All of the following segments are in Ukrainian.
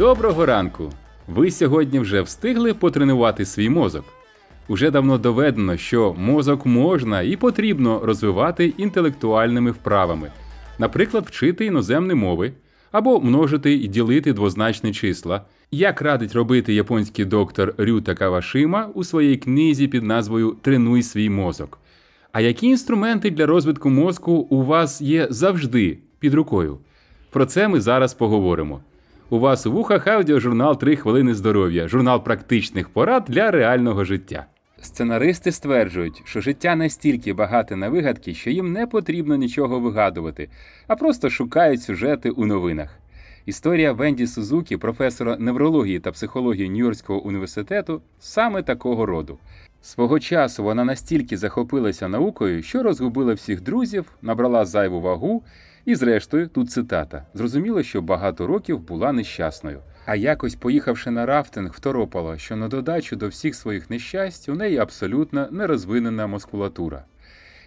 Доброго ранку! Ви сьогодні вже встигли потренувати свій мозок. Уже давно доведено, що мозок можна і потрібно розвивати інтелектуальними вправами, наприклад, вчити іноземні мови або множити і ділити двозначні числа, як радить робити японський доктор Рюта Кавашима у своїй книзі під назвою Тренуй свій мозок. А які інструменти для розвитку мозку у вас є завжди під рукою? Про це ми зараз поговоримо. У вас у вухах аудіожурнал «3 хвилини здоров'я, журнал практичних порад для реального життя. Сценаристи стверджують, що життя настільки багате на вигадки, що їм не потрібно нічого вигадувати, а просто шукають сюжети у новинах. Історія Венді Сузукі, професора неврології та психології Нью-Йоркського університету, саме такого роду. Свого часу вона настільки захопилася наукою, що розгубила всіх друзів, набрала зайву вагу, і, зрештою, тут цитата: зрозуміло, що багато років була нещасною. А якось, поїхавши на рафтинг, второпала, що на додачу до всіх своїх нещасть у неї абсолютно нерозвинена мускулатура.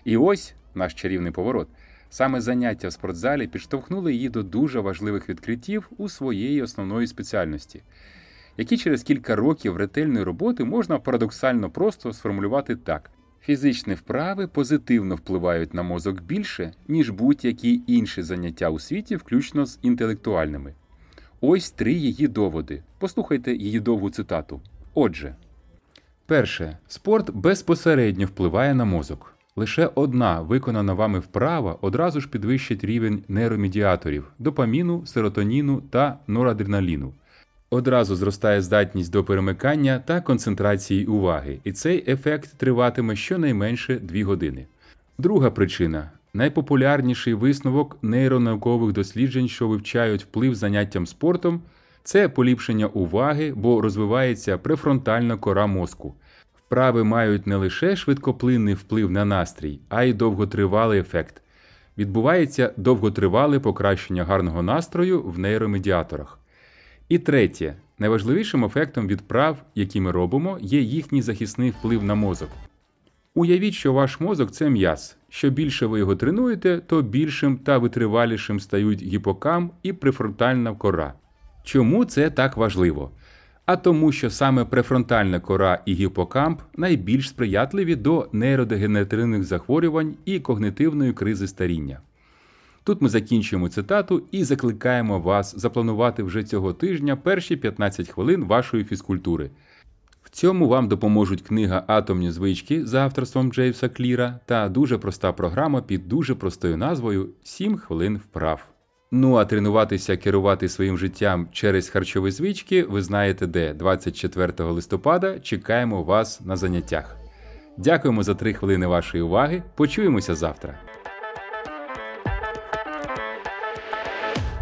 І ось наш чарівний поворот. Саме заняття в спортзалі підштовхнули її до дуже важливих відкриттів у своєї основної спеціальності, які через кілька років ретельної роботи можна парадоксально просто сформулювати так: фізичні вправи позитивно впливають на мозок більше, ніж будь-які інші заняття у світі, включно з інтелектуальними. Ось три її доводи. Послухайте її довгу цитату. Отже, перше, спорт безпосередньо впливає на мозок. Лише одна виконана вами вправа одразу ж підвищить рівень нейромедіаторів допаміну, серотоніну та норадреналіну. Одразу зростає здатність до перемикання та концентрації уваги, і цей ефект триватиме щонайменше 2 години. Друга причина найпопулярніший висновок нейронаукових досліджень, що вивчають вплив заняттям спортом, це поліпшення уваги, бо розвивається префронтальна кора мозку. Вправи мають не лише швидкоплинний вплив на настрій, а й довготривалий ефект. Відбувається довготривале покращення гарного настрою в нейромедіаторах. І третє, найважливішим ефектом від прав, які ми робимо, є їхній захисний вплив на мозок. Уявіть, що ваш мозок це м'яз. Що більше ви його тренуєте, то більшим та витривалішим стають гіпокам і префронтальна кора. Чому це так важливо? А тому, що саме префронтальна кора і гіпокамп найбільш сприятливі до нейродегенеративних захворювань і когнитивної кризи старіння. Тут ми закінчуємо цитату і закликаємо вас запланувати вже цього тижня перші 15 хвилин вашої фізкультури. В цьому вам допоможуть книга Атомні звички за авторством Джейвса Кліра та дуже проста програма під дуже простою назвою «7 хвилин вправ. Ну а тренуватися керувати своїм життям через харчові звички ви знаєте де 24 листопада чекаємо вас на заняттях. Дякуємо за 3 хвилини вашої уваги. Почуємося завтра.